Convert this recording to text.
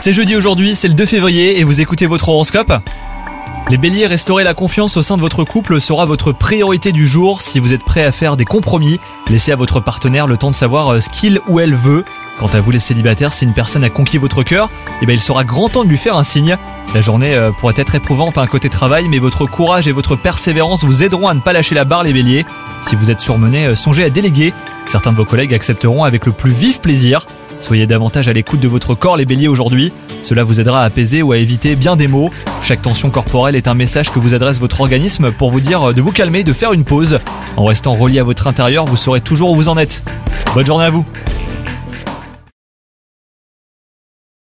C'est jeudi aujourd'hui, c'est le 2 février et vous écoutez votre horoscope les béliers, restaurer la confiance au sein de votre couple sera votre priorité du jour. Si vous êtes prêt à faire des compromis, laissez à votre partenaire le temps de savoir euh, ce qu'il ou elle veut. Quant à vous les célibataires, si une personne a conquis votre cœur, eh bien il sera grand temps de lui faire un signe. La journée euh, pourrait être éprouvante à un côté travail, mais votre courage et votre persévérance vous aideront à ne pas lâcher la barre les béliers. Si vous êtes surmené, euh, songez à déléguer. Certains de vos collègues accepteront avec le plus vif plaisir. Soyez davantage à l'écoute de votre corps les béliers aujourd'hui. Cela vous aidera à apaiser ou à éviter bien des maux. Chaque tension corporelle est un message que vous adresse votre organisme pour vous dire de vous calmer, de faire une pause. En restant relié à votre intérieur, vous saurez toujours où vous en êtes. Bonne journée à vous